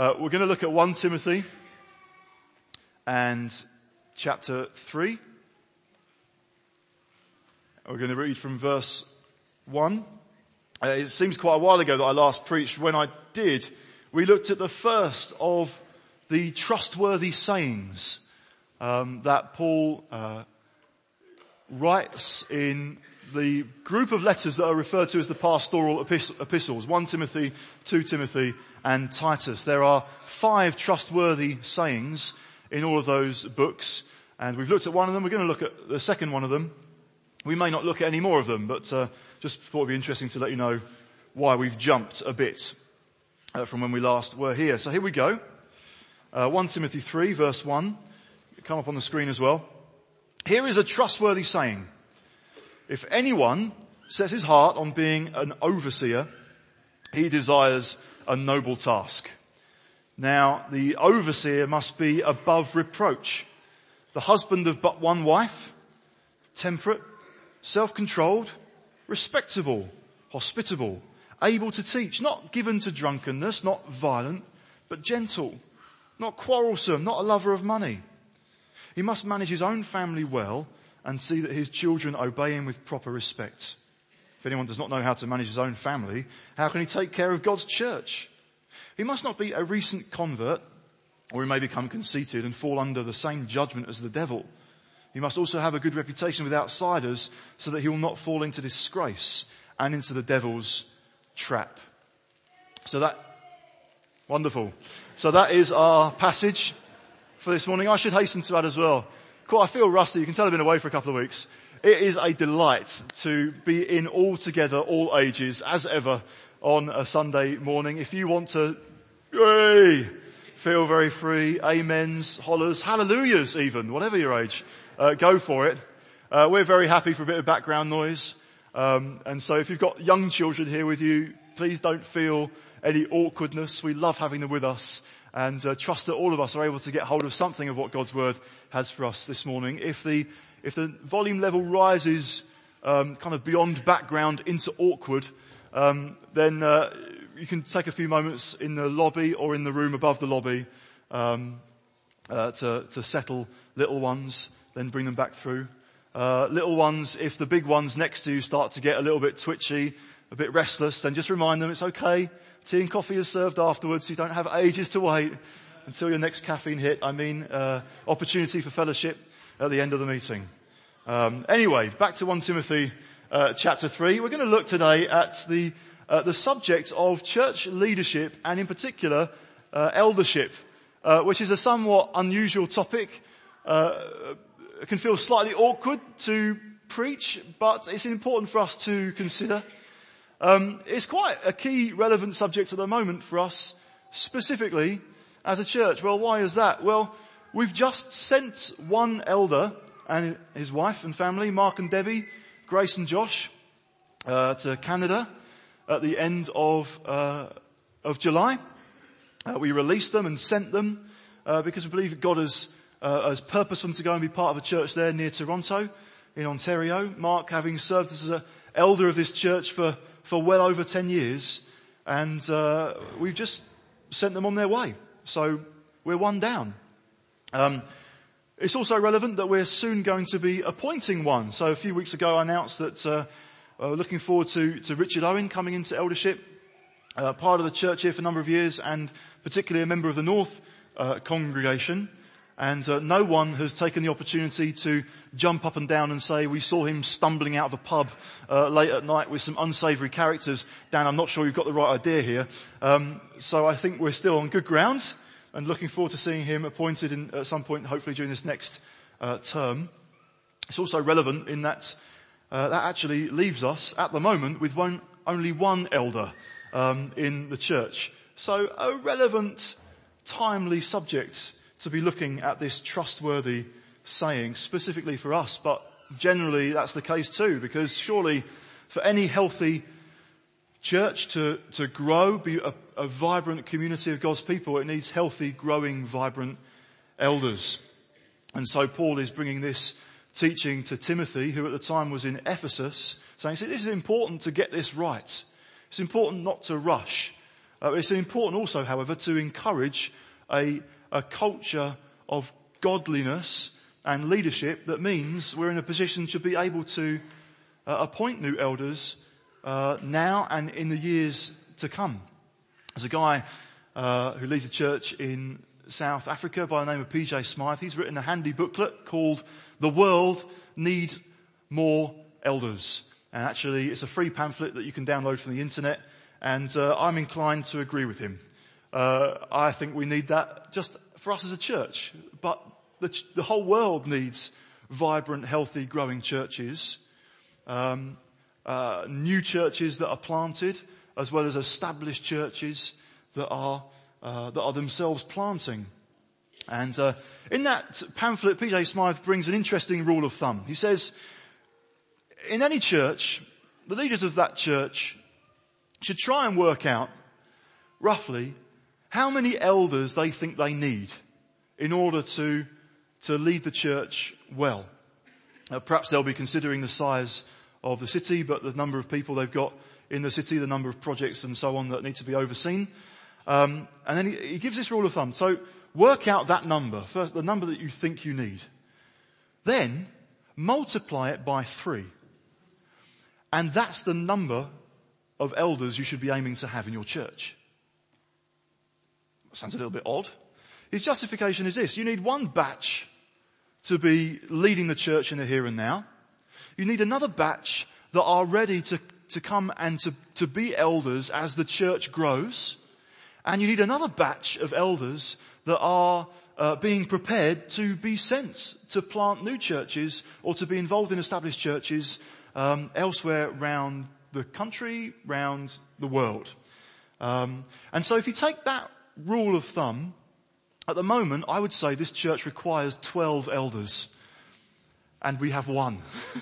Uh, we're going to look at 1 Timothy and chapter 3. We're going to read from verse 1. Uh, it seems quite a while ago that I last preached. When I did, we looked at the first of the trustworthy sayings um, that Paul uh, writes in the group of letters that are referred to as the pastoral epistles, 1 Timothy, 2 Timothy, and Titus. There are five trustworthy sayings in all of those books, and we've looked at one of them. We're going to look at the second one of them. We may not look at any more of them, but uh, just thought it'd be interesting to let you know why we've jumped a bit uh, from when we last were here. So here we go. Uh, 1 Timothy 3 verse 1. Come up on the screen as well. Here is a trustworthy saying. If anyone sets his heart on being an overseer, he desires a noble task. Now, the overseer must be above reproach, the husband of but one wife, temperate, self-controlled, respectable, hospitable, able to teach, not given to drunkenness, not violent, but gentle, not quarrelsome, not a lover of money. He must manage his own family well and see that his children obey him with proper respect. If anyone does not know how to manage his own family, how can he take care of God's church? He must not be a recent convert or he may become conceited and fall under the same judgment as the devil. He must also have a good reputation with outsiders so that he will not fall into disgrace and into the devil's trap. So that, wonderful. So that is our passage for this morning. I should hasten to add as well. Quite, I feel rusty. You can tell I've been away for a couple of weeks. It is a delight to be in all together, all ages, as ever, on a Sunday morning. If you want to, yay, feel very free, amens, hollers, hallelujahs even, whatever your age, uh, go for it. Uh, we're very happy for a bit of background noise. Um, and so if you've got young children here with you, please don't feel any awkwardness. We love having them with us and uh, trust that all of us are able to get hold of something of what God's word has for us this morning. If the if the volume level rises um, kind of beyond background into awkward, um, then uh, you can take a few moments in the lobby or in the room above the lobby um, uh, to to settle little ones, then bring them back through. Uh, little ones, if the big ones next to you start to get a little bit twitchy, a bit restless, then just remind them it's okay. Tea and coffee is served afterwards. So you don't have ages to wait until your next caffeine hit. I mean, uh, opportunity for fellowship at the end of the meeting. Um, anyway, back to 1 Timothy uh, chapter 3. We're going to look today at the, uh, the subject of church leadership and in particular uh, eldership, uh, which is a somewhat unusual topic. Uh, it can feel slightly awkward to preach, but it's important for us to consider. Um, it's quite a key relevant subject at the moment for us specifically as a church. Well, why is that? Well, we've just sent one elder and his wife and family, Mark and Debbie, Grace and Josh, uh, to Canada at the end of uh, of July. Uh, we released them and sent them uh, because we believe God has uh, has purposed them to go and be part of a church there near Toronto in Ontario. Mark, having served as an elder of this church for for well over 10 years and uh, we've just sent them on their way. So we're one down. Um, it's also relevant that we're soon going to be appointing one. So a few weeks ago I announced that uh, we're looking forward to, to Richard Owen coming into eldership, uh, part of the church here for a number of years and particularly a member of the North uh, congregation and uh, no one has taken the opportunity to jump up and down and say we saw him stumbling out of a pub uh, late at night with some unsavoury characters. Dan, I'm not sure you've got the right idea here. Um, so I think we're still on good ground and looking forward to seeing him appointed in, at some point, hopefully during this next uh, term. It's also relevant in that uh, that actually leaves us at the moment with one, only one elder um, in the church. So a relevant, timely subject to be looking at this trustworthy saying specifically for us, but generally that's the case too, because surely for any healthy church to, to grow, be a, a vibrant community of God's people, it needs healthy, growing, vibrant elders. And so Paul is bringing this teaching to Timothy, who at the time was in Ephesus, saying, See, this is important to get this right. It's important not to rush. Uh, it's important also, however, to encourage a, a culture of godliness and leadership that means we're in a position to be able to uh, appoint new elders uh, now and in the years to come. There's a guy uh, who leads a church in South Africa by the name of PJ Smyth. He's written a handy booklet called The World Need More Elders. And actually it's a free pamphlet that you can download from the internet and uh, I'm inclined to agree with him. Uh, I think we need that just for us as a church, but the, the whole world needs vibrant, healthy, growing churches. Um, uh, new churches that are planted, as well as established churches that are uh, that are themselves planting. And uh, in that pamphlet, P.J. Smyth brings an interesting rule of thumb. He says, in any church, the leaders of that church should try and work out roughly how many elders they think they need in order to, to lead the church well. Uh, perhaps they'll be considering the size of the city, but the number of people they've got in the city, the number of projects and so on that need to be overseen. Um, and then he, he, gives this rule of thumb. So work out that number, first, the number that you think you need. Then multiply it by three. And that's the number of elders you should be aiming to have in your church. Sounds a little bit odd. His justification is this. You need one batch to be leading the church in the here and now. You need another batch that are ready to, to come and to, to be elders as the church grows. And you need another batch of elders that are uh, being prepared to be sent to plant new churches or to be involved in established churches um, elsewhere around the country, around the world. Um, and so if you take that rule of thumb, at the moment I would say this church requires 12 elders and we have one.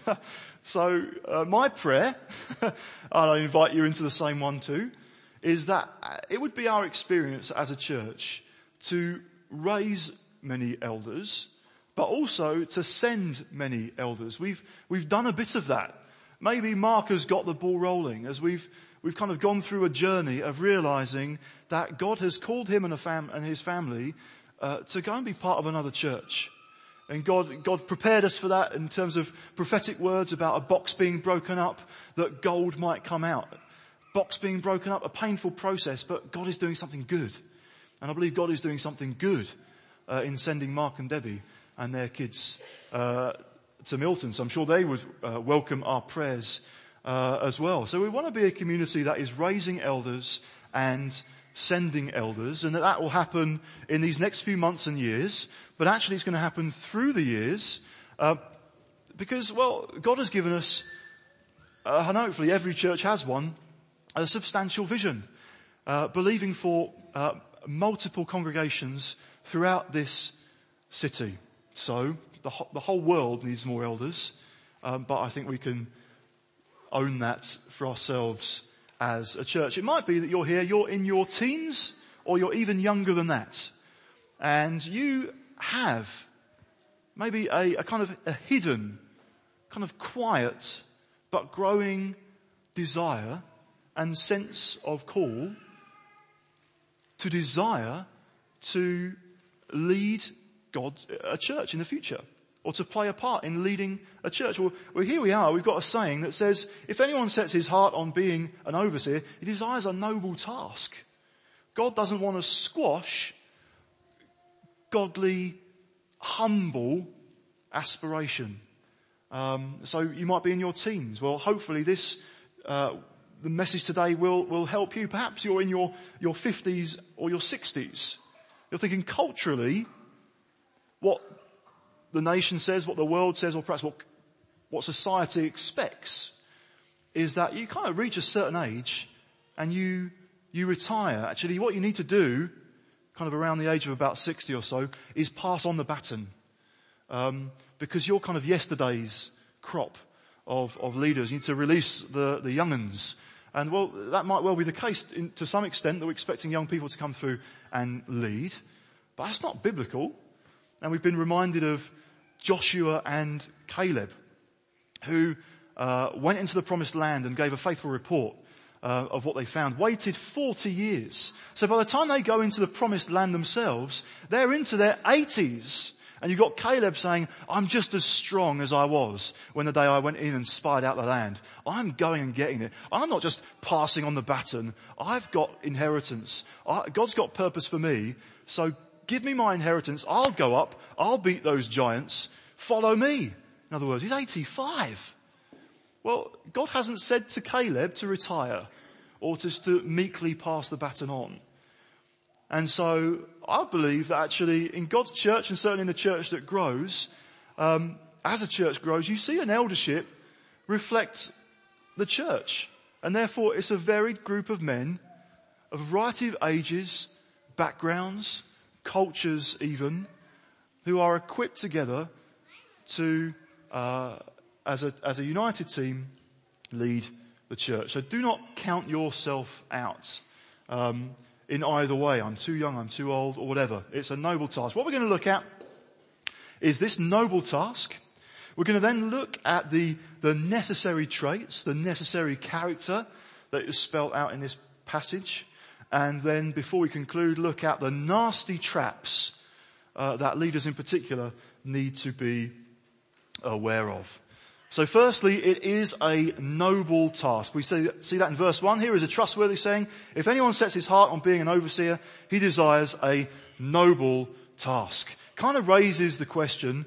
so uh, my prayer, and I invite you into the same one too, is that uh, it would be our experience as a church to raise many elders, but also to send many elders. We've, we've done a bit of that. Maybe Mark has got the ball rolling as we've, we've kind of gone through a journey of realizing that God has called him and, fam- and his family uh, to go and be part of another church. And God, God prepared us for that in terms of prophetic words about a box being broken up, that gold might come out. Box being broken up, a painful process, but God is doing something good. And I believe God is doing something good uh, in sending Mark and Debbie and their kids uh, to Milton. So I'm sure they would uh, welcome our prayers uh, as well. So we want to be a community that is raising elders and sending elders and that that will happen in these next few months and years, but actually it's going to happen through the years, uh, because, well, God has given us, uh, and hopefully every church has one, a substantial vision, uh, believing for uh, multiple congregations throughout this city. So the, ho- the whole world needs more elders, um, but I think we can own that for ourselves as a church. It might be that you're here, you're in your teens, or you're even younger than that. And you have maybe a, a kind of a hidden, kind of quiet, but growing desire and sense of call to desire to lead God, a church in the future or to play a part in leading a church. Well, well, here we are. We've got a saying that says, if anyone sets his heart on being an overseer, he desires a noble task. God doesn't want to squash godly, humble aspiration. Um, so you might be in your teens. Well, hopefully this, uh, the message today will, will help you. Perhaps you're in your, your 50s or your 60s. You're thinking culturally, what the nation says, what the world says, or perhaps what, what society expects is that you kind of reach a certain age and you, you retire. Actually, what you need to do, kind of around the age of about 60 or so, is pass on the baton. Um, because you're kind of yesterday's crop of, of leaders. You need to release the, the young'uns. And well, that might well be the case in, to some extent that we're expecting young people to come through and lead. But that's not biblical. And we've been reminded of Joshua and Caleb, who uh, went into the promised land and gave a faithful report uh, of what they found, waited 40 years. So by the time they go into the promised land themselves, they're into their 80s. And you've got Caleb saying, I'm just as strong as I was when the day I went in and spied out the land. I'm going and getting it. I'm not just passing on the baton. I've got inheritance. I, God's got purpose for me. So give me my inheritance. I'll go up. I'll beat those giants. Follow me. In other words, he's 85. Well, God hasn't said to Caleb to retire or just to meekly pass the baton on. And so I believe that actually in God's church and certainly in the church that grows, um, as a church grows, you see an eldership reflect the church. And therefore it's a varied group of men of a variety of ages, backgrounds, cultures even, who are equipped together to, uh, as a, as a united team, lead the church. So do not count yourself out. Um, in either way. I'm too young, I'm too old, or whatever. It's a noble task. What we're going to look at is this noble task. We're going to then look at the, the necessary traits, the necessary character that is spelt out in this passage. And then before we conclude, look at the nasty traps uh, that leaders in particular need to be aware of. So firstly, it is a noble task. We see, see that in verse 1. Here is a trustworthy saying, if anyone sets his heart on being an overseer, he desires a noble task. Kind of raises the question,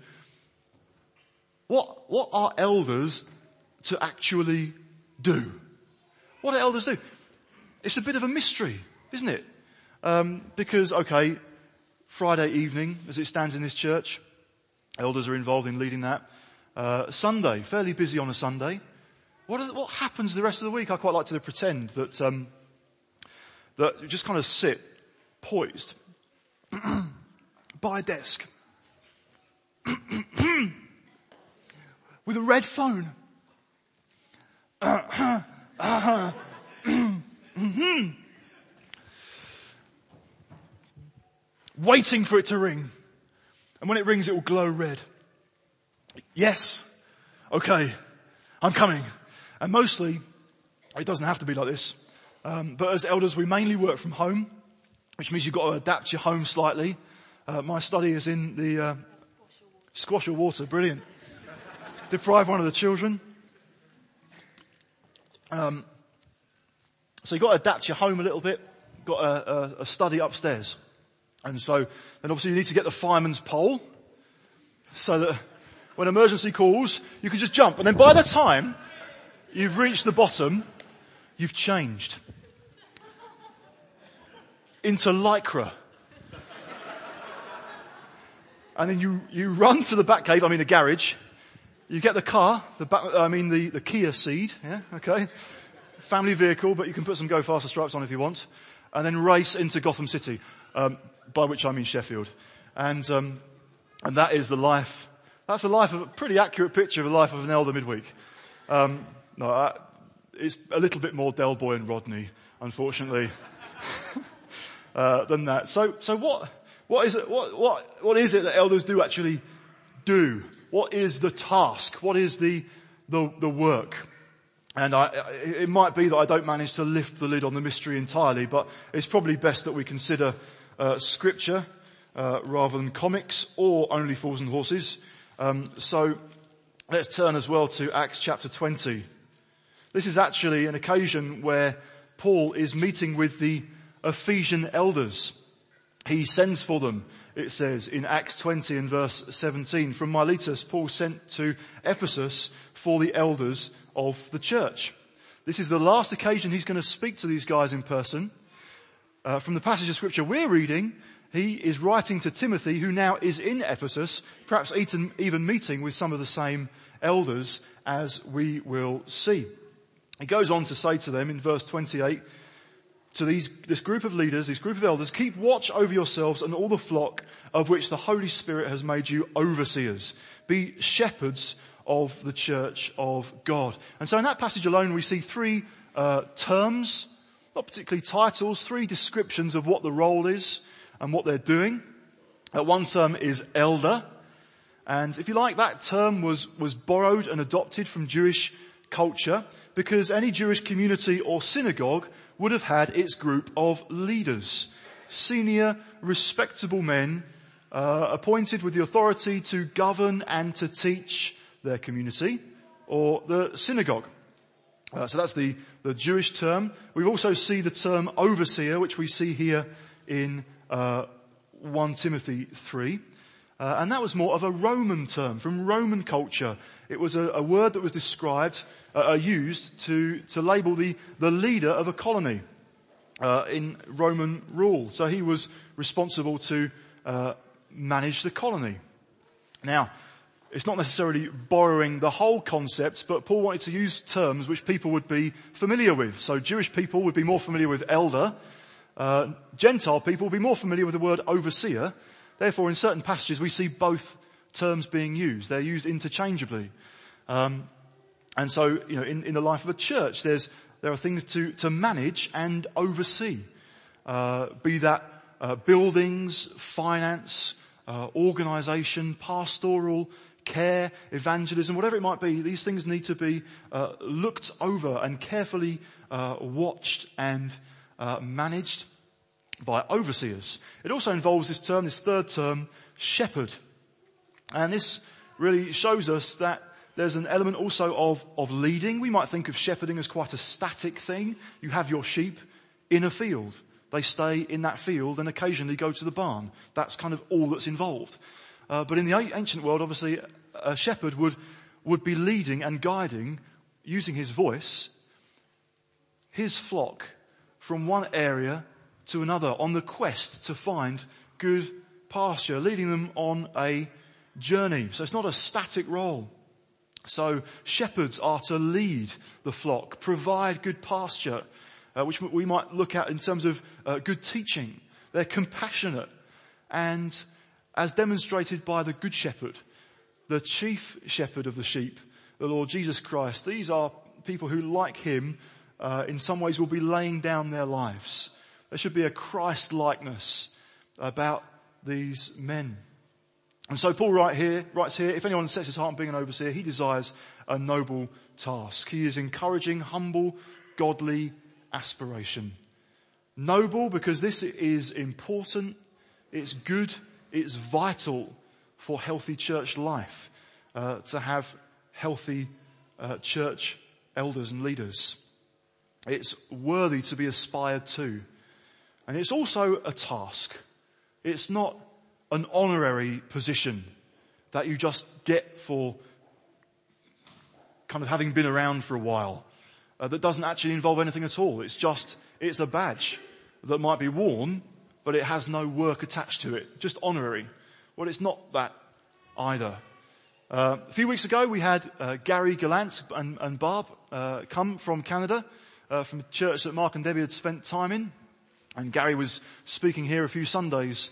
what, what are elders to actually do? What do elders do? It's a bit of a mystery, isn't it? Um, because, okay, Friday evening, as it stands in this church, elders are involved in leading that. Uh, Sunday, fairly busy on a Sunday. What, what, happens the rest of the week? I quite like to pretend that, um, that you just kind of sit poised by a desk with a red phone. Waiting for it to ring. And when it rings, it will glow red. Yes. Okay. I'm coming. And mostly, it doesn't have to be like this. Um, but as elders, we mainly work from home, which means you've got to adapt your home slightly. Uh, my study is in the uh, squash or water. Brilliant. Deprive one of the children. Um, so you've got to adapt your home a little bit. Got a, a, a study upstairs. And so, then obviously you need to get the fireman's pole so that when emergency calls, you can just jump. And then by the time you've reached the bottom, you've changed into lycra. And then you, you run to the back cave, I mean the garage. You get the car, the back, I mean the, the Kia cee'd, yeah, okay. Family vehicle, but you can put some go faster stripes on if you want. And then race into Gotham City, um, by which I mean Sheffield. And, um, and that is the life that's a life of a pretty accurate picture of the life of an elder midweek. Um, no, I, it's a little bit more Del Boy and Rodney, unfortunately, uh, than that. So, so what, what is it, what, what, what is it that elders do actually do? What is the task? What is the, the, the work? And I, it might be that I don't manage to lift the lid on the mystery entirely, but it's probably best that we consider uh, scripture uh, rather than comics or only fools and horses. Um, so let's turn as well to Acts chapter 20. This is actually an occasion where Paul is meeting with the Ephesian elders. He sends for them, it says in Acts 20 and verse 17. From Miletus, Paul sent to Ephesus for the elders of the church. This is the last occasion he's going to speak to these guys in person. Uh, from the passage of scripture we're reading, he is writing to Timothy, who now is in Ephesus, perhaps even meeting with some of the same elders as we will see. He goes on to say to them in verse 28, to these, this group of leaders, this group of elders, keep watch over yourselves and all the flock of which the Holy Spirit has made you overseers. Be shepherds of the church of God. And so in that passage alone we see three uh, terms, not particularly titles, three descriptions of what the role is and what they're doing. Uh, one term is elder. And if you like, that term was, was borrowed and adopted from Jewish culture because any Jewish community or synagogue would have had its group of leaders, senior, respectable men uh, appointed with the authority to govern and to teach their community or the synagogue. Uh, so that's the, the Jewish term. We also see the term overseer, which we see here in uh, 1 Timothy 3. Uh, and that was more of a Roman term from Roman culture. It was a, a word that was described, uh, uh used to, to label the, the leader of a colony uh, in Roman rule. So he was responsible to manage the colony. Now, it's not necessarily borrowing the whole concept, but Paul wanted to use terms which people would be familiar with. So Jewish people would be more familiar with elder. Uh, Gentile people would be more familiar with the word overseer. Therefore, in certain passages, we see both terms being used. They're used interchangeably. Um, and so, you know, in, in, the life of a church, there's, there are things to, to manage and oversee. Uh, be that uh, buildings, finance, uh, organization, pastoral, care, evangelism, whatever it might be, these things need to be uh, looked over and carefully uh, watched and uh, managed by overseers. It also involves this term, this third term, shepherd. And this really shows us that there's an element also of, of leading. We might think of shepherding as quite a static thing. You have your sheep in a field. They stay in that field and occasionally go to the barn. That's kind of all that's involved. Uh, but in the ancient world, obviously, a shepherd would, would be leading and guiding, using his voice, his flock from one area to another on the quest to find good pasture, leading them on a journey. So it's not a static role. So shepherds are to lead the flock, provide good pasture, uh, which we might look at in terms of uh, good teaching. They're compassionate and as demonstrated by the good shepherd, the chief shepherd of the sheep, the Lord Jesus Christ. These are people who, like him, uh, in some ways will be laying down their lives. There should be a Christ likeness about these men. And so Paul writes here, writes here, if anyone sets his heart on being an overseer, he desires a noble task. He is encouraging humble, godly aspiration. Noble because this is important, it's good, it's vital for healthy church life uh, to have healthy uh, church elders and leaders. It's worthy to be aspired to. And it's also a task. It's not an honorary position that you just get for kind of having been around for a while. Uh, that doesn't actually involve anything at all. It's just, it's a badge that might be worn but it has no work attached to it, just honorary. Well, it's not that either. Uh, a few weeks ago, we had uh, Gary Gallant and, and Barb uh, come from Canada, uh, from a church that Mark and Debbie had spent time in. And Gary was speaking here a few Sundays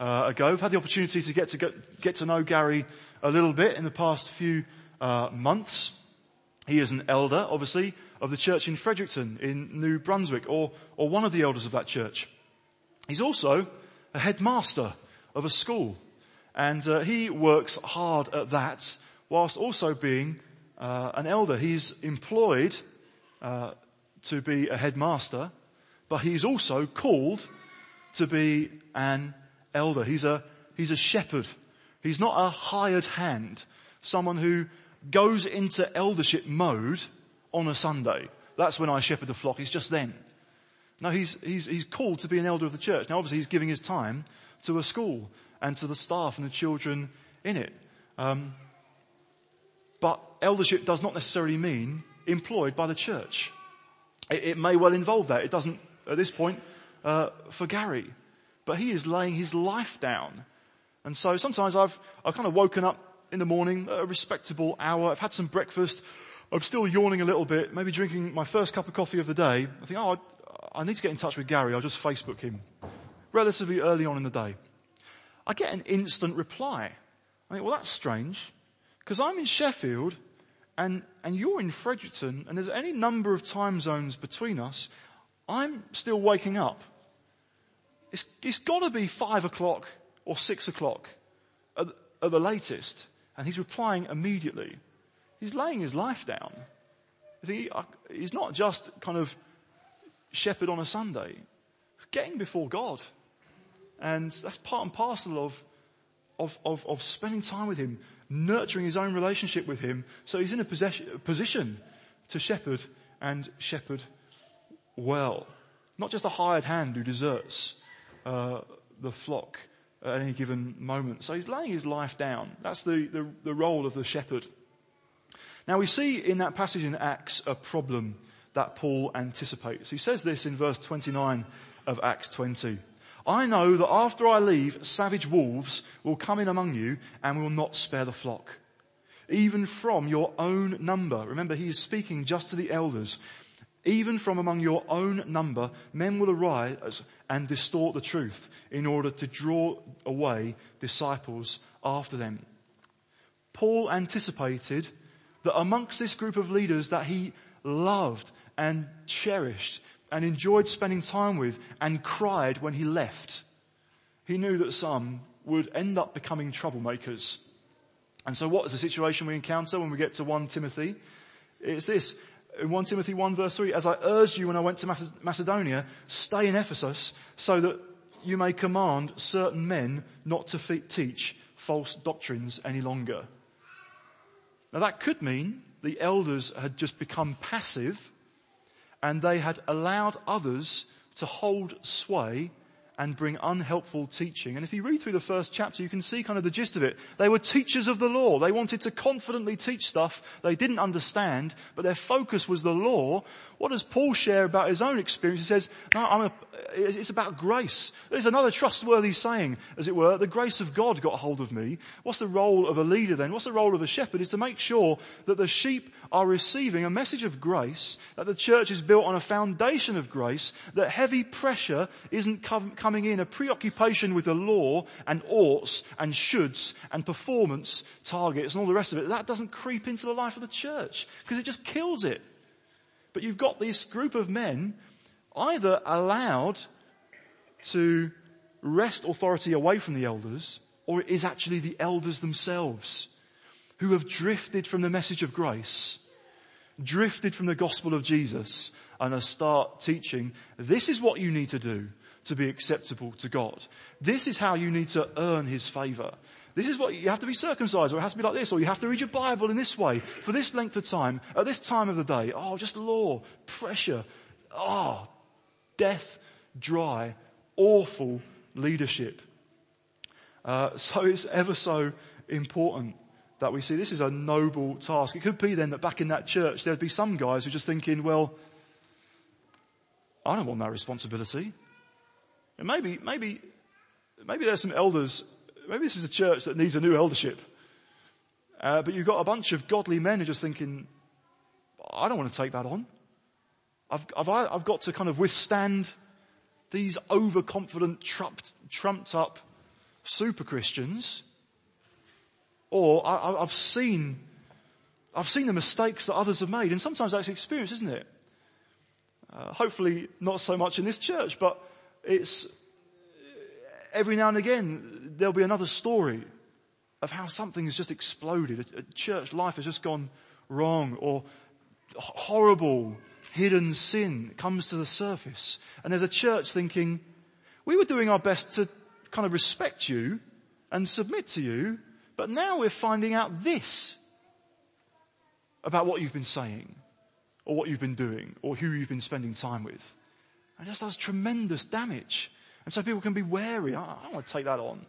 uh, ago. I've had the opportunity to get to get, get, to know Gary a little bit in the past few uh, months. He is an elder, obviously, of the church in Fredericton in New Brunswick, or, or one of the elders of that church. He's also a headmaster of a school and uh, he works hard at that whilst also being uh, an elder. He's employed uh, to be a headmaster, but he's also called to be an elder. He's a, he's a shepherd. He's not a hired hand, someone who goes into eldership mode on a Sunday. That's when I shepherd the flock. It's just then. No, he's, he's, he's called to be an elder of the church. Now obviously he's giving his time to a school and to the staff and the children in it. Um, but eldership does not necessarily mean employed by the church. It, it may well involve that. It doesn't at this point uh, for Gary, but he is laying his life down. And so sometimes I've I've kind of woken up in the morning at a respectable hour. I've had some breakfast. I'm still yawning a little bit, maybe drinking my first cup of coffee of the day. I think, oh, I need to get in touch with Gary. I'll just Facebook him relatively early on in the day. I get an instant reply. I think, well, that's strange because I'm in Sheffield and, and you're in Fredericton and there's any number of time zones between us. I'm still waking up. It's, it's gotta be five o'clock or six o'clock at, at the latest. And he's replying immediately. He's laying his life down. uh, not just kind of shepherd on a Sunday. Getting before God. And that's part and parcel of, of, of, of spending time with Him, nurturing his own relationship with Him. So he's in a position to shepherd and shepherd well. Not just a hired hand who deserts uh, the flock at any given moment. So he's laying his life down. That's the, the, the role of the shepherd. Now we see in that passage in Acts a problem that Paul anticipates. He says this in verse 29 of Acts 20. I know that after I leave, savage wolves will come in among you and will not spare the flock. Even from your own number. Remember, he is speaking just to the elders. Even from among your own number, men will arise and distort the truth in order to draw away disciples after them. Paul anticipated that amongst this group of leaders that he loved and cherished and enjoyed spending time with and cried when he left, he knew that some would end up becoming troublemakers. And so what is the situation we encounter when we get to 1 Timothy? It's this. In 1 Timothy 1 verse 3, as I urged you when I went to Macedonia, stay in Ephesus so that you may command certain men not to teach false doctrines any longer. Now that could mean the elders had just become passive and they had allowed others to hold sway and bring unhelpful teaching. And if you read through the first chapter, you can see kind of the gist of it. They were teachers of the law. They wanted to confidently teach stuff they didn't understand, but their focus was the law. What does Paul share about his own experience? He says, no, a, it's about grace. There's another trustworthy saying, as it were, the grace of God got hold of me. What's the role of a leader then? What's the role of a shepherd? Is to make sure that the sheep are receiving a message of grace, that the church is built on a foundation of grace, that heavy pressure isn't coming in, a preoccupation with the law and oughts and shoulds and performance targets and all the rest of it. That doesn't creep into the life of the church because it just kills it. But you've got this group of men either allowed to wrest authority away from the elders, or it is actually the elders themselves who have drifted from the message of grace, drifted from the gospel of Jesus, and are start teaching, this is what you need to do to be acceptable to God. This is how you need to earn His favour. This is what you have to be circumcised, or it has to be like this, or you have to read your Bible in this way for this length of time at this time of the day. Oh, just law, pressure. Oh, death, dry, awful leadership. Uh, so it's ever so important that we see this is a noble task. It could be then that back in that church there'd be some guys who are just thinking, well, I don't want that responsibility. And maybe, maybe, maybe there's some elders maybe this is a church that needs a new eldership. Uh, but you've got a bunch of godly men who are just thinking, I don't want to take that on. I've, I've, I've got to kind of withstand these overconfident, trumped, trumped up super Christians. Or I, have seen, I've seen the mistakes that others have made, and sometimes that's experience, isn't it? Uh, hopefully not so much in this church, but it's every now and again, there'll be another story of how something has just exploded. A, a church life has just gone wrong or horrible hidden sin comes to the surface. And there's a church thinking, we were doing our best to kind of respect you and submit to you, but now we're finding out this about what you've been saying or what you've been doing or who you've been spending time with. And just does tremendous damage. And so people can be wary. I, don't want to take that on.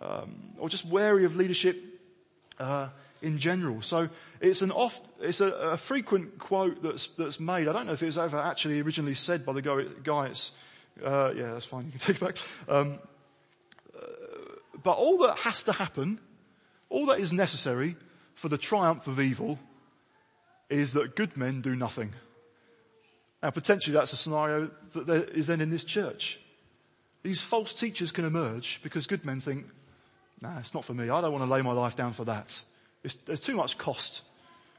Um, or just wary of leadership uh, in general. So it's an oft, it's a, a, frequent quote that's that's made. I don't know if it was ever actually originally said by the guy. It's, uh, yeah, that's fine. You can take it back. Um, uh, but all that has to happen, all that is necessary for the triumph of evil, is that good men do nothing. Now, potentially, that's a scenario that is then in this church. These false teachers can emerge because good men think, nah, it's not for me. I don't want to lay my life down for that. It's, there's too much cost.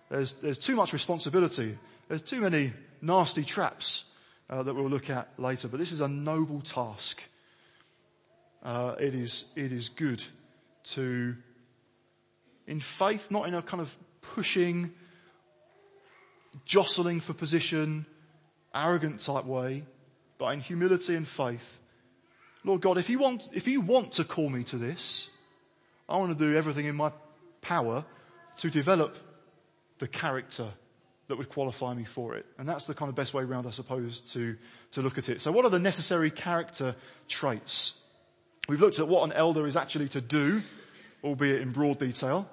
There's, there's too much responsibility. There's too many nasty traps uh, that we'll look at later. But this is a noble task. Uh, it is it is good to, in faith, not in a kind of pushing, jostling for position, arrogant type way, but in humility and faith. Lord God, if you want, if you want to call me to this, I want to do everything in my power to develop the character that would qualify me for it. And that's the kind of best way around, I suppose, to, to look at it. So what are the necessary character traits? We've looked at what an elder is actually to do, albeit in broad detail.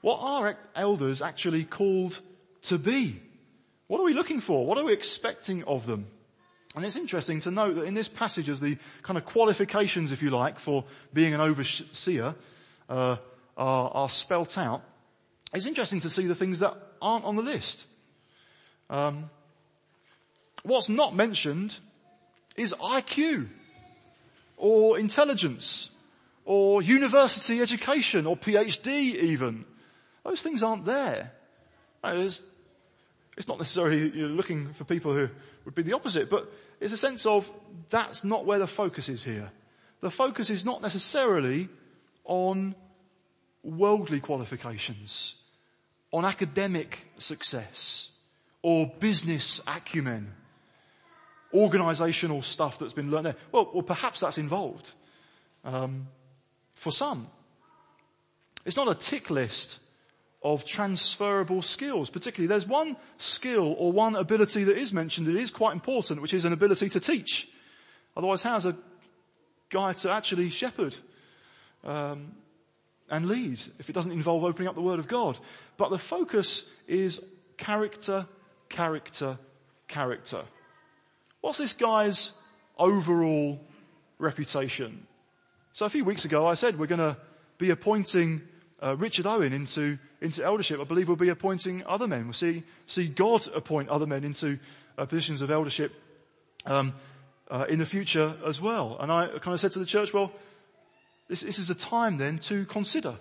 What are elders actually called to be? What are we looking for? What are we expecting of them? And it's interesting to note that in this passage as the kind of qualifications, if you like, for being an overseer uh, are, are spelt out, it's interesting to see the things that aren't on the list. Um, what's not mentioned is IQ or intelligence or university education or PhD even. Those things aren't there. It's not necessarily you're looking for people who would be the opposite, but it's a sense of that's not where the focus is here. The focus is not necessarily on worldly qualifications, on academic success or business acumen, organizational stuff that's been learned there. Well, well perhaps that's involved. Um, for some. It's not a tick list of transferable skills. Particularly, there's one skill or one ability that is mentioned that is quite important, which is an ability to teach. Otherwise, how's a guy to actually shepherd um, and lead if it doesn't involve opening up the Word of God? But the focus is character character, character. What's this guy's overall reputation? So a few weeks ago I said we're going to be appointing uh, Richard Owen into, into eldership. I believe we'll be appointing other men. We'll see, see God appoint other men into uh, positions of eldership um, uh, in the future as well. And I kind of said to the church, well, this, this is a time then to consider,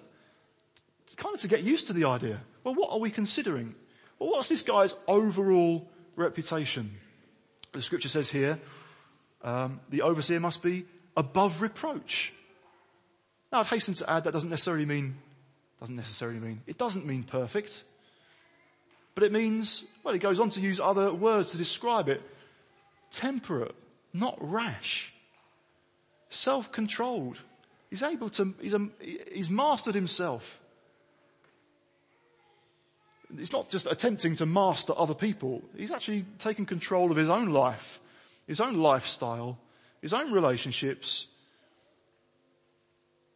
kind of to get used to the idea. Well, what are we considering? Well, what's this guy's overall reputation? The scripture says here, um, the overseer must be above reproach. Now, I'd hasten to add that doesn't necessarily mean, doesn't necessarily mean, it doesn't mean perfect. But it means, well, it goes on to use other words to describe it. Temperate, not rash. Self-controlled. He's able to, he's, a, he's mastered himself. He's not just attempting to master other people. He's actually taking control of his own life, his own lifestyle, his own relationships.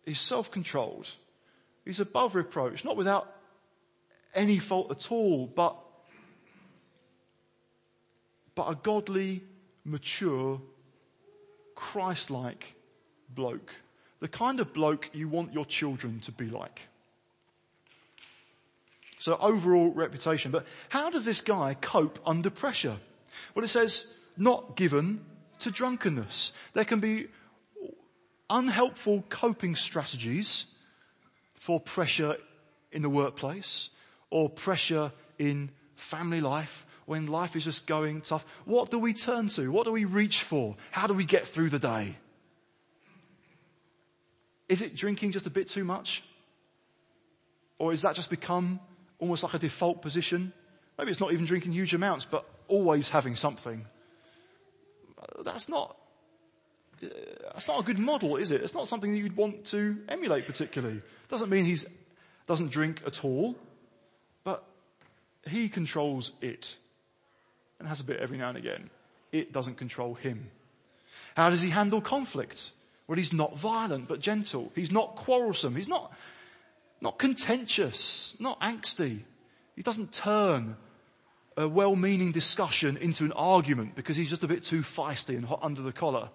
He's self-controlled. He's above reproach, not without any fault at all, but, but a godly, mature, Christ-like bloke. The kind of bloke you want your children to be like. So overall reputation. But how does this guy cope under pressure? Well, it says not given to drunkenness. There can be unhelpful coping strategies for pressure in the workplace or pressure in family life when life is just going tough. What do we turn to? What do we reach for? How do we get through the day? Is it drinking just a bit too much? Or is that just become almost like a default position. Maybe it's not even drinking huge amounts, but always having something. That's not, Uh, that's not a good model, is it? It's not something that you'd want to emulate particularly. Doesn't mean he doesn't drink at all, but he controls it and has a bit every now and again. It doesn't control him. How does he handle conflict? Well, he's not violent, but gentle. He's not quarrelsome. He's not, not contentious, not angsty. He doesn't turn a well-meaning discussion into an argument because he's just a bit too feisty and hot under the collar.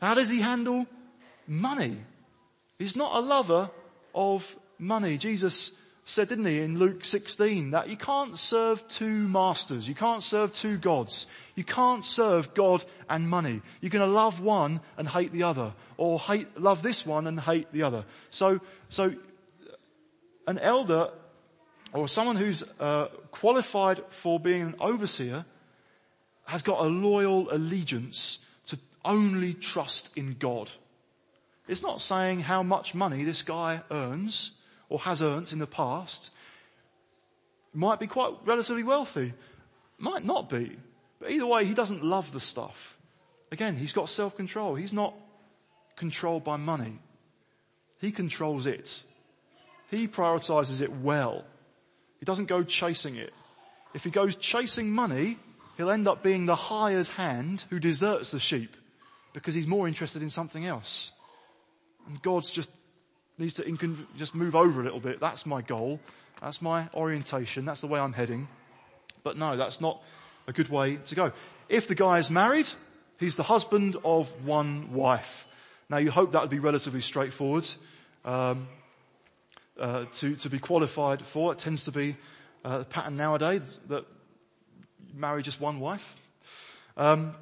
How does he handle money? He's not a lover of money. Jesus said, didn't he, in Luke 16, that you can't serve two masters. You can't serve two gods. You can't serve God and money. You're going to love one and hate the other, or hate, love this one and hate the other. So, so an elder or someone who's uh, qualified for being an overseer has got a loyal allegiance only trust in God. It's not saying how much money this guy earns or has earned in the past. might be quite relatively wealthy, might not be. But either way, he doesn't love the stuff. Again, he's got self-control. He's not controlled by money. He controls it. He prioritizes it well. He doesn't go chasing it. If he goes chasing money, he'll end up being the hired hand who deserts the sheep because he's more interested in something else. And God's just needs to just move over a little bit. That's my goal. That's my orientation. That's the way I'm heading. But no, that's not a good way to go. If the guy is married, he's the husband of one wife. Now you hope that would be relatively straightforward um, uh, to to be qualified for. It tends to be uh, the pattern nowadays that marry just one wife. Um,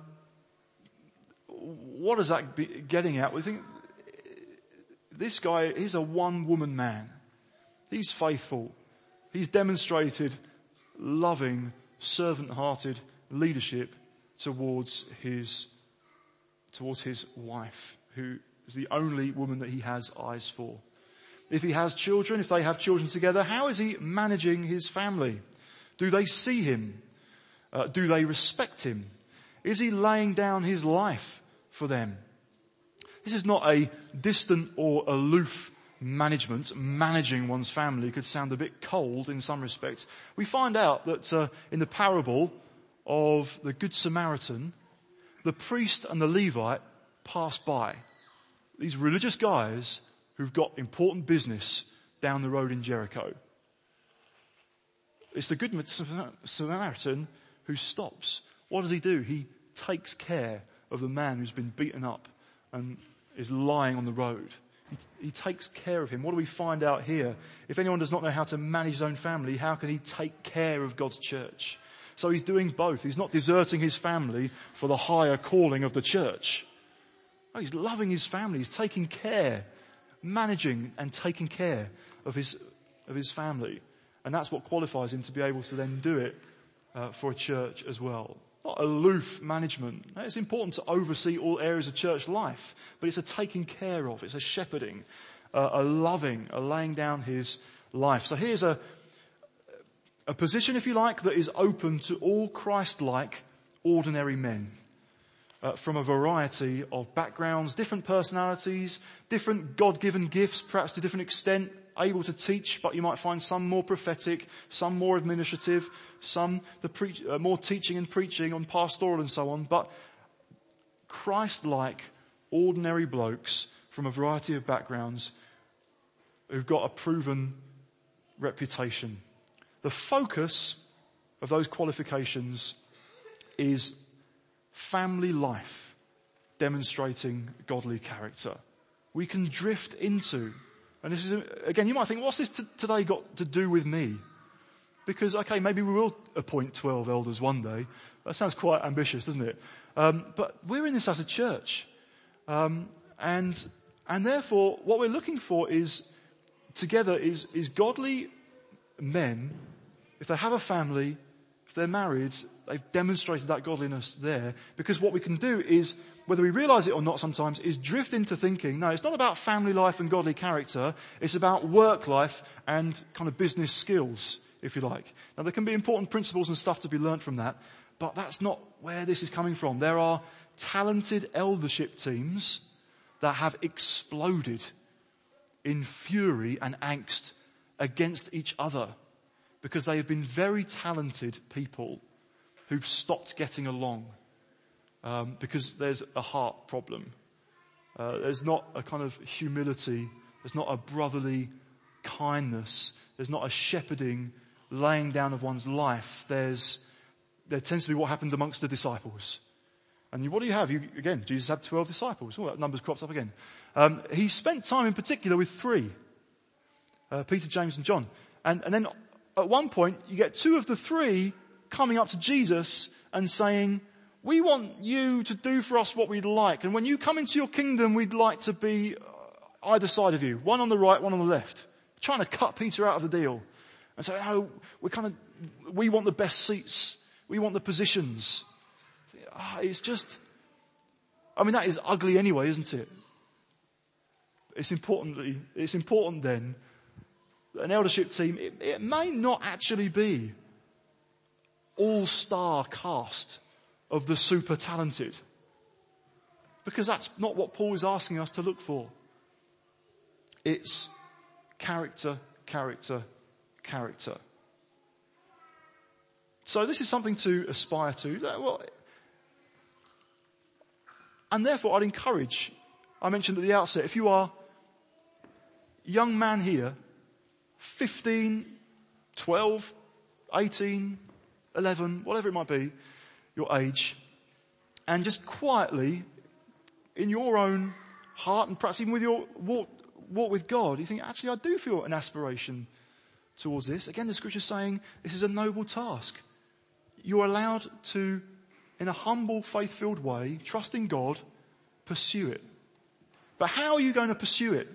what is that getting at? We think this guy, he's a one woman man. He's faithful. He's demonstrated loving, servant hearted leadership towards his, towards his wife, who is the only woman that he has eyes for. If he has children, if they have children together, how is he managing his family? Do they see him? Uh, do they respect him? Is he laying down his life for them? This is not a distant or aloof management. Managing one's family could sound a bit cold in some respects. We find out that uh, in the parable of the Good Samaritan, the priest and the Levite pass by. These religious guys who've got important business down the road in Jericho. It's the Good Samaritan who stops. What does he do? He takes care of the man who's been beaten up and is lying on the road. He, he, takes care of him. What do we find out here? If anyone does not know how to manage his own family, how can he take care of God's church? So he's doing both. He's not deserting his family for the higher calling of the church. Oh, he's loving his family. He's taking care, managing and taking care of his, of his family. And that's what qualifies him to be able to then do it uh, for a church as well. Not aloof management. It's important to oversee all areas of church life, but it's a taking care of, it's a shepherding, a loving, a laying down his life. So here's a, a position, if you like, that is open to all Christ-like ordinary men. Uh, from a variety of backgrounds, different personalities, different God-given gifts, perhaps to different extent, able to teach, but you might find some more prophetic, some more administrative, some preach, uh, more teaching and preaching on pastoral and so on, but Christ-like, ordinary blokes from a variety of backgrounds who've got a proven reputation. The focus of those qualifications is family life demonstrating godly character. We can drift into and this is, again, you might think, what's this t- today got to do with me? Because, okay, maybe we will appoint 12 elders one day. That sounds quite ambitious, doesn't it? Um, but we're in this as a church. Um, and, and therefore, what we're looking for is, together, is, is godly men, if they have a family, if they're married, they've demonstrated that godliness there. Because what we can do is whether we realize it or not sometimes, is drift into thinking, no, it's not about family life and godly character, it's about work life and kind of business skills, if you like. Now there can be important principles and stuff to be learnt from that, but that's not where this is coming from. There are talented eldership teams that have exploded in fury and angst against each other because they have been very talented people who've stopped getting along um, because there's a heart problem. Uh, there's not a kind of humility. There's not a brotherly kindness. There's not a shepherding, laying down of one's life. There's there tends to be what happened amongst the disciples. And what do you have? You, again, Jesus had 12 disciples. Oh, that number's crops up again. Um, he spent time in particular with three. Uh, Peter, James and John. And, and then at one point, you get two of the three coming up to Jesus and saying, we want you to do for us what we'd like. And when you come into your kingdom, we'd like to be uh, either side of you. One on the right, one on the left. Trying to cut Peter out of the deal. And say, oh, we kind of, we want the best seats. We want the positions. Ah, it's just, I mean, that is ugly anyway, isn't it? It's importantly, it's important then an eldership team, it, it may not actually be all-star cast of the super talented. Because that's not what Paul is asking us to look for. It's character, character, character. So this is something to aspire to. Well, and therefore I'd encourage, I mentioned at the outset, if you are young man here, 15, 12, 18, 11, whatever it might be, your age, and just quietly, in your own heart and perhaps even with your walk, walk with God, you think, actually I do feel an aspiration towards this. Again, the scripture is saying this is a noble task. You're allowed to, in a humble, faith-filled way, trust in God, pursue it. But how are you going to pursue it?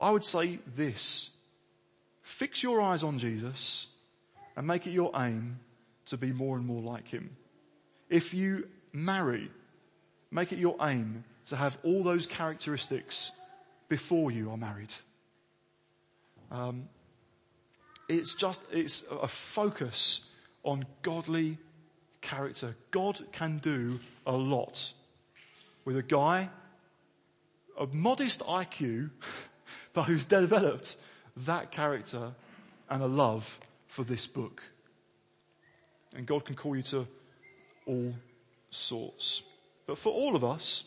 I would say this. Fix your eyes on Jesus and make it your aim to be more and more like him. If you marry, make it your aim to have all those characteristics before you are married. Um, it's just, it's a focus on godly character. God can do a lot with a guy of modest IQ, but who's developed that character and a love for this book. And God can call you to all sorts. But for all of us,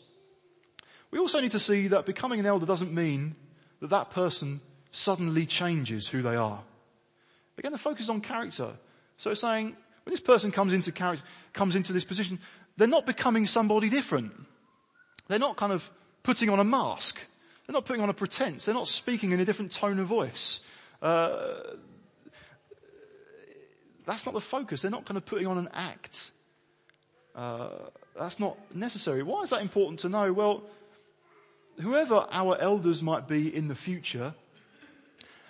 we also need to see that becoming an elder doesn't mean that that person suddenly changes who they are. Again, the focus is on character. So it's saying, when this person comes into character, comes into this position, they're not becoming somebody different. They're not kind of putting on a mask. They're not putting on a pretense. They're not speaking in a different tone of voice. Uh, that's not the focus. They're not kind of putting on an act. Uh, that's not necessary. Why is that important to know? Well, whoever our elders might be in the future,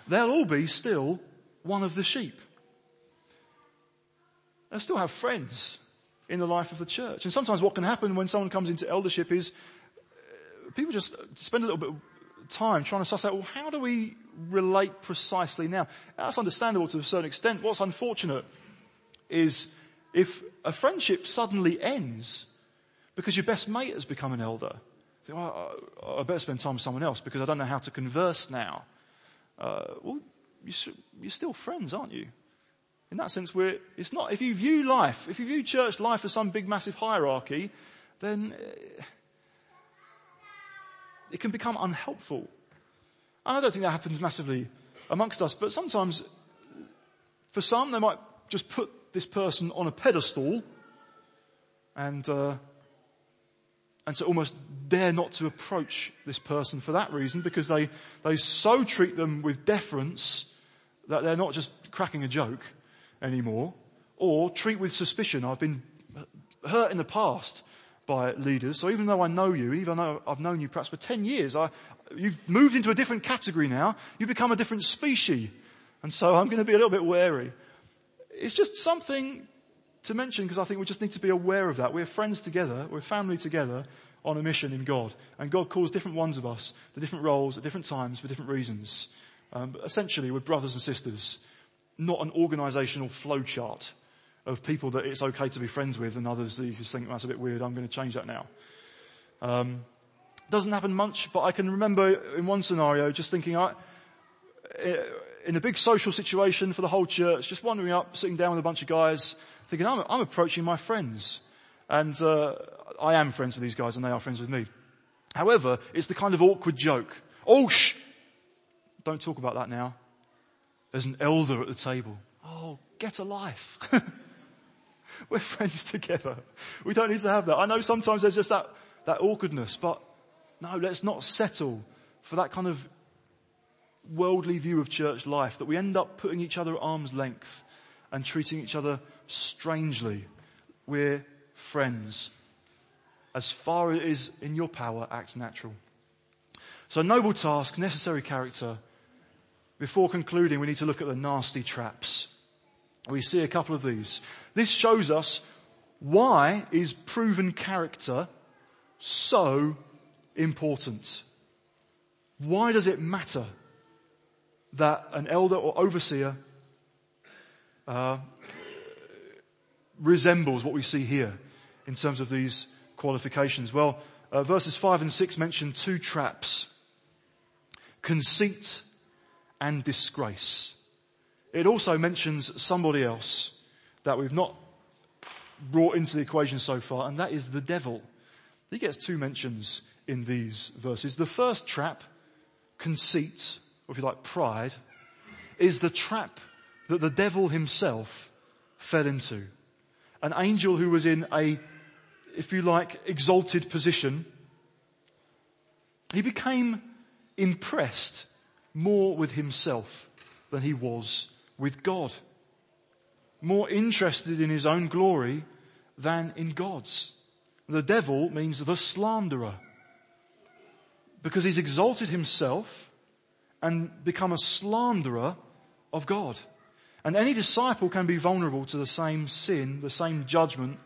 they'll all be still one of the sheep. They'll still have friends in the life of the church. And sometimes what can happen when someone comes into eldership is uh, people just spend a little bit of time trying to suss out, well, how do we relate precisely now? That's understandable to a certain extent. What's unfortunate is if a friendship suddenly ends because your best mate has become an elder, think, well, I better spend time with someone else because I don't know how to converse now. Uh, well, you're still friends, aren't you? In that sense, we're, it's not, if you view life, if you view church life as some big massive hierarchy, then uh, it can become unhelpful. And I don't think that happens massively amongst us, but sometimes for some they might just put this person on a pedestal and, uh, and so almost dare not to approach this person for that reason because they, they so treat them with deference that they're not just cracking a joke anymore or treat with suspicion. I've been hurt in the past by leaders. So even though I know you, even though I've known you perhaps for 10 years, I, you've moved into a different category now. You've become a different species. And so I'm going to be a little bit wary. It's just something to mention because I think we just need to be aware of that. We're friends together. We're family together on a mission in God. And God calls different ones of us to different roles at different times for different reasons. Um, but essentially we're brothers and sisters, not an organizational flowchart of people that it's okay to be friends with and others that you just think that's a bit weird. I'm going to change that now. Um, doesn't happen much, but I can remember in one scenario just thinking, I, in a big social situation for the whole church, just wandering up, sitting down with a bunch of guys, thinking, I'm, I'm approaching my friends. And uh, I am friends with these guys and they are friends with me. However, it's the kind of awkward joke. Oh, shh! Don't talk about that now. There's an elder at the table. Oh, get a life. We're friends together. We don't need to have that. I know sometimes there's just that, that awkwardness, but no, let's not settle for that kind of worldly view of church life that we end up putting each other at arm's length and treating each other strangely. We're friends. As far as is in your power, act natural. So noble task, necessary character. Before concluding, we need to look at the nasty traps. We see a couple of these. This shows us why is proven character so important? Why does it matter that an elder or overseer uh, resembles what we see here in terms of these qualifications? Well, uh, verses 5 and 6 mention two traps. Conceit and disgrace. It also mentions somebody else that we've not brought into the equation so far, and that is the devil. He gets two mentions in these verses. The first trap, conceit, or if you like, pride, is the trap that the devil himself fell into. An angel who was in a, if you like, exalted position. He became impressed more with himself than he was with God. More interested in his own glory than in God's. The devil means the slanderer. Because he's exalted himself and become a slanderer of God. And any disciple can be vulnerable to the same sin, the same judgment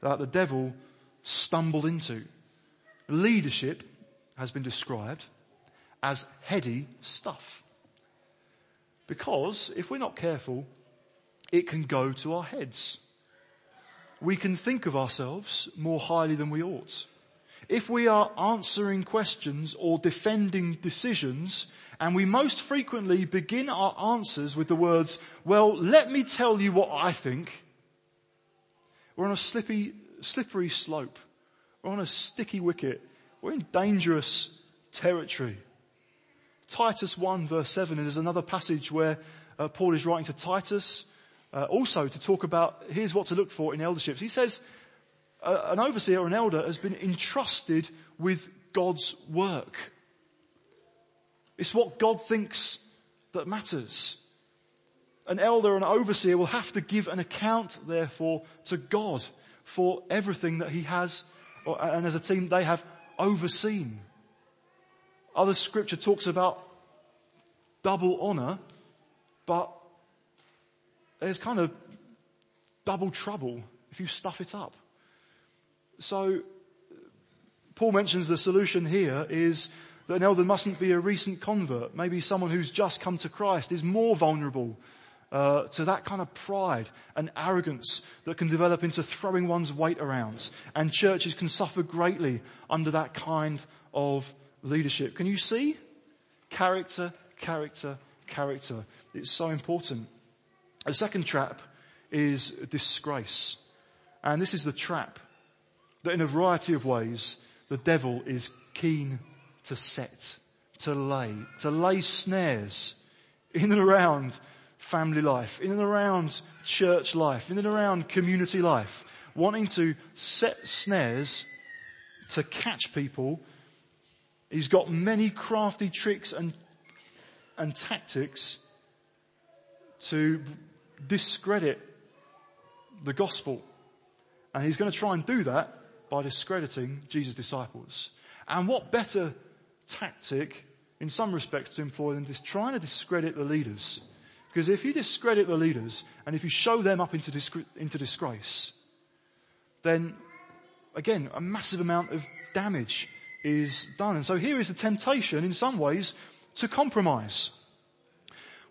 that the devil stumbled into. Leadership has been described as heady stuff. Because if we're not careful, it can go to our heads. We can think of ourselves more highly than we ought. If we are answering questions or defending decisions, and we most frequently begin our answers with the words, well, let me tell you what I think, we're on a slippy, slippery slope. We're on a sticky wicket. We're in dangerous territory. Titus 1 verse 7 is another passage where uh, Paul is writing to Titus uh, also to talk about here's what to look for in elderships. He says an overseer or an elder has been entrusted with God's work. It's what God thinks that matters. An elder an overseer will have to give an account, therefore, to God for everything that he has, or, and as a team, they have overseen. Other scripture talks about double honor, but there's kind of double trouble if you stuff it up. So, Paul mentions the solution here is that an elder mustn't be a recent convert. Maybe someone who's just come to Christ is more vulnerable uh, to that kind of pride and arrogance that can develop into throwing one's weight around. And churches can suffer greatly under that kind of leadership. Can you see? Character, character, character. It's so important. The second trap is disgrace. And this is the trap that in a variety of ways the devil is keen to set, to lay, to lay snares in and around family life, in and around church life, in and around community life, wanting to set snares to catch people He's got many crafty tricks and, and tactics to discredit the gospel. And he's going to try and do that by discrediting Jesus' disciples. And what better tactic in some respects to employ than just trying to discredit the leaders? Because if you discredit the leaders and if you show them up into, into disgrace, then again, a massive amount of damage is done. And so here is the temptation in some ways to compromise.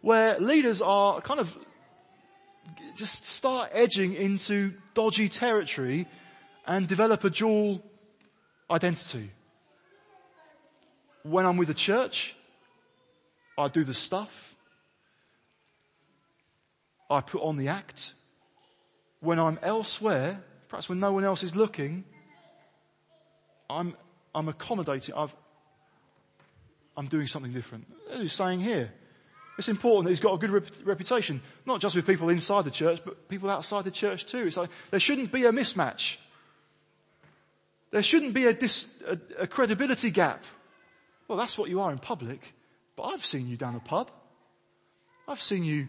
Where leaders are kind of just start edging into dodgy territory and develop a dual identity. When I'm with the church, I do the stuff. I put on the act. When I'm elsewhere, perhaps when no one else is looking, I'm I'm accommodating, I've, I'm doing something different. He's saying here. It's important that he's got a good rep- reputation, not just with people inside the church, but people outside the church too. It's like, there shouldn't be a mismatch. There shouldn't be a, dis, a, a credibility gap. Well, that's what you are in public, but I've seen you down a pub. I've seen you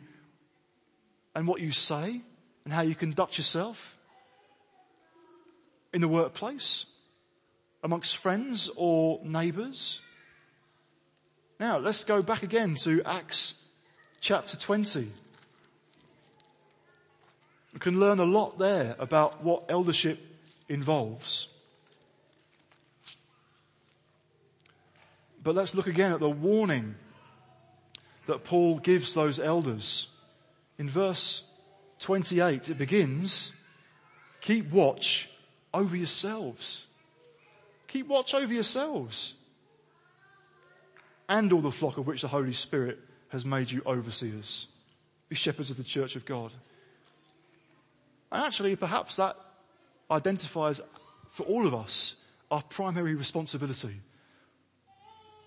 and what you say and how you conduct yourself in the workplace amongst friends or neighbours. Now, let's go back again to Acts chapter 20. We can learn a lot there about what eldership involves. But let's look again at the warning that Paul gives those elders. In verse 28, it begins, keep watch over yourselves. Keep watch over yourselves and all the flock of which the Holy Spirit has made you overseers. Be shepherds of the church of God. And actually, perhaps that identifies for all of us our primary responsibility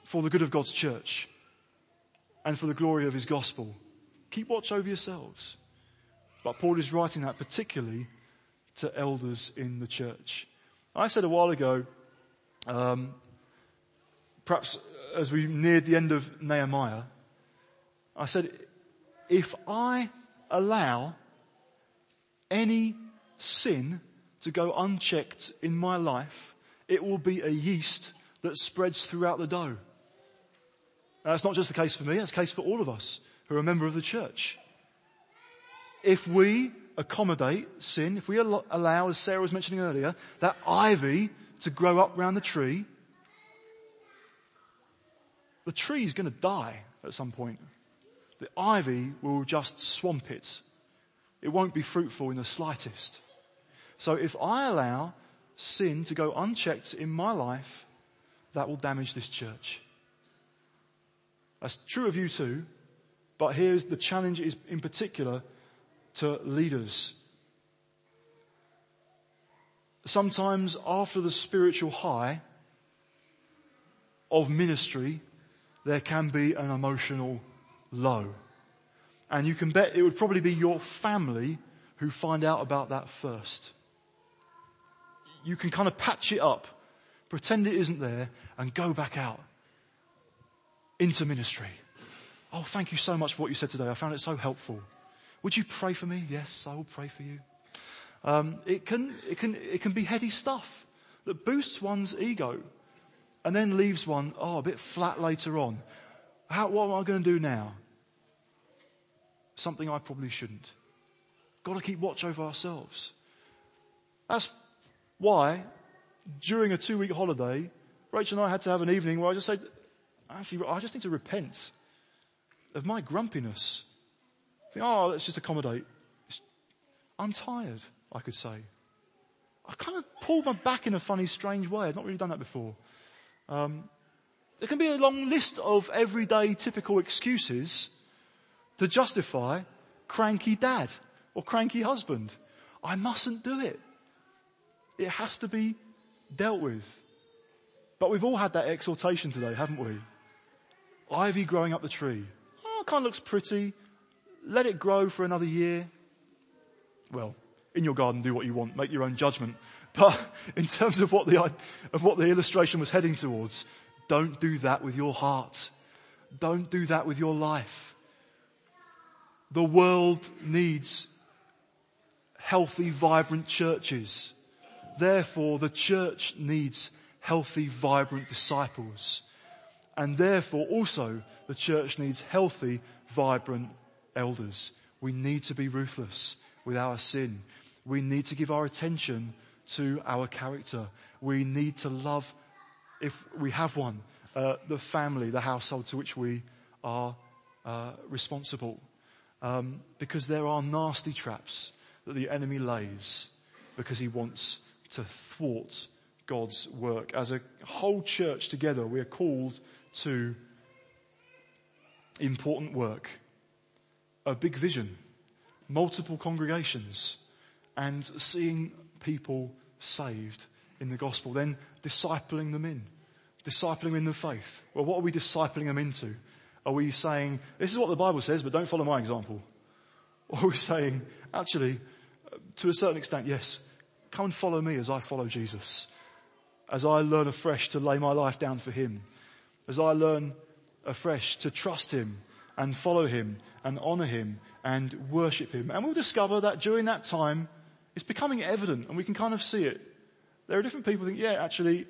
for the good of God's church and for the glory of his gospel. Keep watch over yourselves. But Paul is writing that particularly to elders in the church. I said a while ago, um, perhaps as we neared the end of Nehemiah, I said, if I allow any sin to go unchecked in my life, it will be a yeast that spreads throughout the dough. Uh, That's not just the case for me, it's the case for all of us who are a member of the church. If we accommodate sin, if we allow, as Sarah was mentioning earlier, that ivy to grow up round the tree, the tree is going to die at some point. The ivy will just swamp it. It won't be fruitful in the slightest. So if I allow sin to go unchecked in my life, that will damage this church. That's true of you too, but here's the challenge is in particular to leaders. Sometimes after the spiritual high of ministry, there can be an emotional low. And you can bet it would probably be your family who find out about that first. You can kind of patch it up, pretend it isn't there, and go back out into ministry. Oh, thank you so much for what you said today. I found it so helpful. Would you pray for me? Yes, I will pray for you. Um, it can, it can, it can be heady stuff that boosts one's ego and then leaves one, oh, a bit flat later on. How, what am I going to do now? Something I probably shouldn't. Got to keep watch over ourselves. That's why during a two week holiday, Rachel and I had to have an evening where I just said, actually, I just need to repent of my grumpiness. Think, oh, let's just accommodate. I'm tired, I could say. I kind of pulled my back in a funny, strange way. I'd not really done that before. Um, there can be a long list of everyday typical excuses to justify cranky dad or cranky husband. I mustn't do it. It has to be dealt with. But we've all had that exhortation today, haven't we? Ivy growing up the tree. Oh, it kind of looks pretty. Let it grow for another year. Well, in your garden, do what you want. Make your own judgment. But in terms of what the, of what the illustration was heading towards, don't do that with your heart. Don't do that with your life. The world needs healthy, vibrant churches. Therefore, the church needs healthy, vibrant disciples. And therefore also the church needs healthy, vibrant elders. We need to be ruthless with our sin. We need to give our attention to our character. We need to love, if we have one, uh, the family, the household to which we are uh, responsible. Um, because there are nasty traps that the enemy lays because he wants to thwart God's work. As a whole church together, we are called to important work, a big vision, multiple congregations, and seeing people saved in the gospel, then discipling them in, discipling them in the faith. Well, what are we discipling them into? Are we saying, this is what the Bible says, but don't follow my example? Or are we saying, actually, to a certain extent, yes, come and follow me as I follow Jesus. As I learn afresh to lay my life down for him. As I learn afresh to trust him and follow him and honor him and worship him. And we'll discover that during that time, it's becoming evident and we can kind of see it. There are different people think, yeah, actually,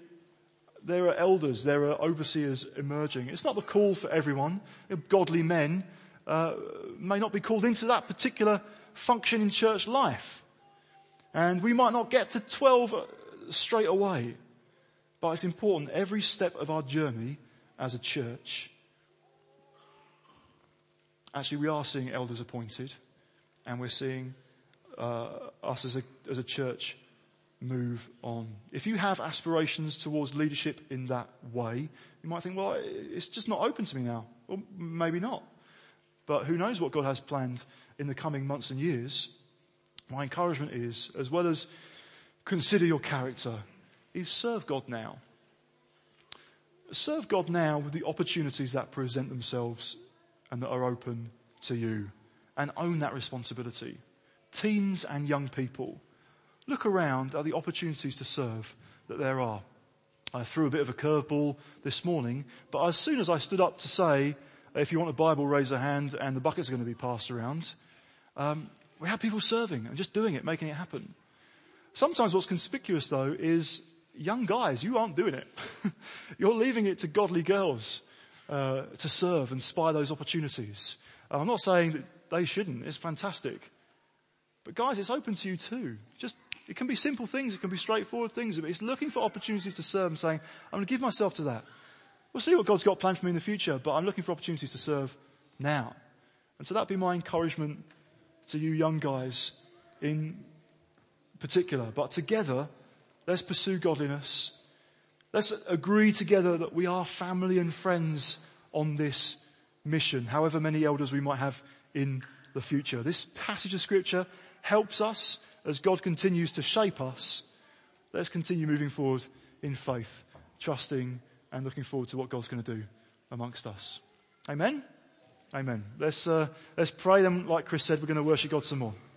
there are elders, there are overseers emerging. It's not the call for everyone. Godly men uh, may not be called into that particular function in church life. And we might not get to 12 uh, straight away. But it's important every step of our journey as a church actually we are seeing elders appointed and we're seeing uh, us as a, as a church move on. If you have aspirations towards leadership in that way, you might think, well, it's just not open to me now. Well, maybe not. But who knows what God has planned in the coming months and years. My encouragement is, as well as consider your character, is serve God now. Serve God now with the opportunities that present themselves and that are open to you and own that responsibility. Teens and young people, look around at the opportunities to serve that there are. I threw a bit of a curveball this morning, but as soon as I stood up to say, if you want a Bible, raise a hand and the buckets are going to be passed around, um, we have people serving and just doing it, making it happen. Sometimes what's conspicuous though is young guys, you aren't doing it. You're leaving it to godly girls uh, to serve and spy those opportunities. Uh, I'm not saying that they shouldn't. It's fantastic. But guys, it's open to you too. Just, it can be simple things. It can be straightforward things. But it's looking for opportunities to serve and saying, I'm going to give myself to that. We'll see what God's got planned for me in the future, but I'm looking for opportunities to serve now. And so that'd be my encouragement to you young guys in particular. But together, let's pursue godliness. Let's agree together that we are family and friends on this mission, however many elders we might have in the future. This passage of scripture helps us as God continues to shape us. Let's continue moving forward in faith, trusting and looking forward to what God's going to do amongst us. Amen? Amen. Let's, uh, let's pray them like Chris said, we're going to worship God some more.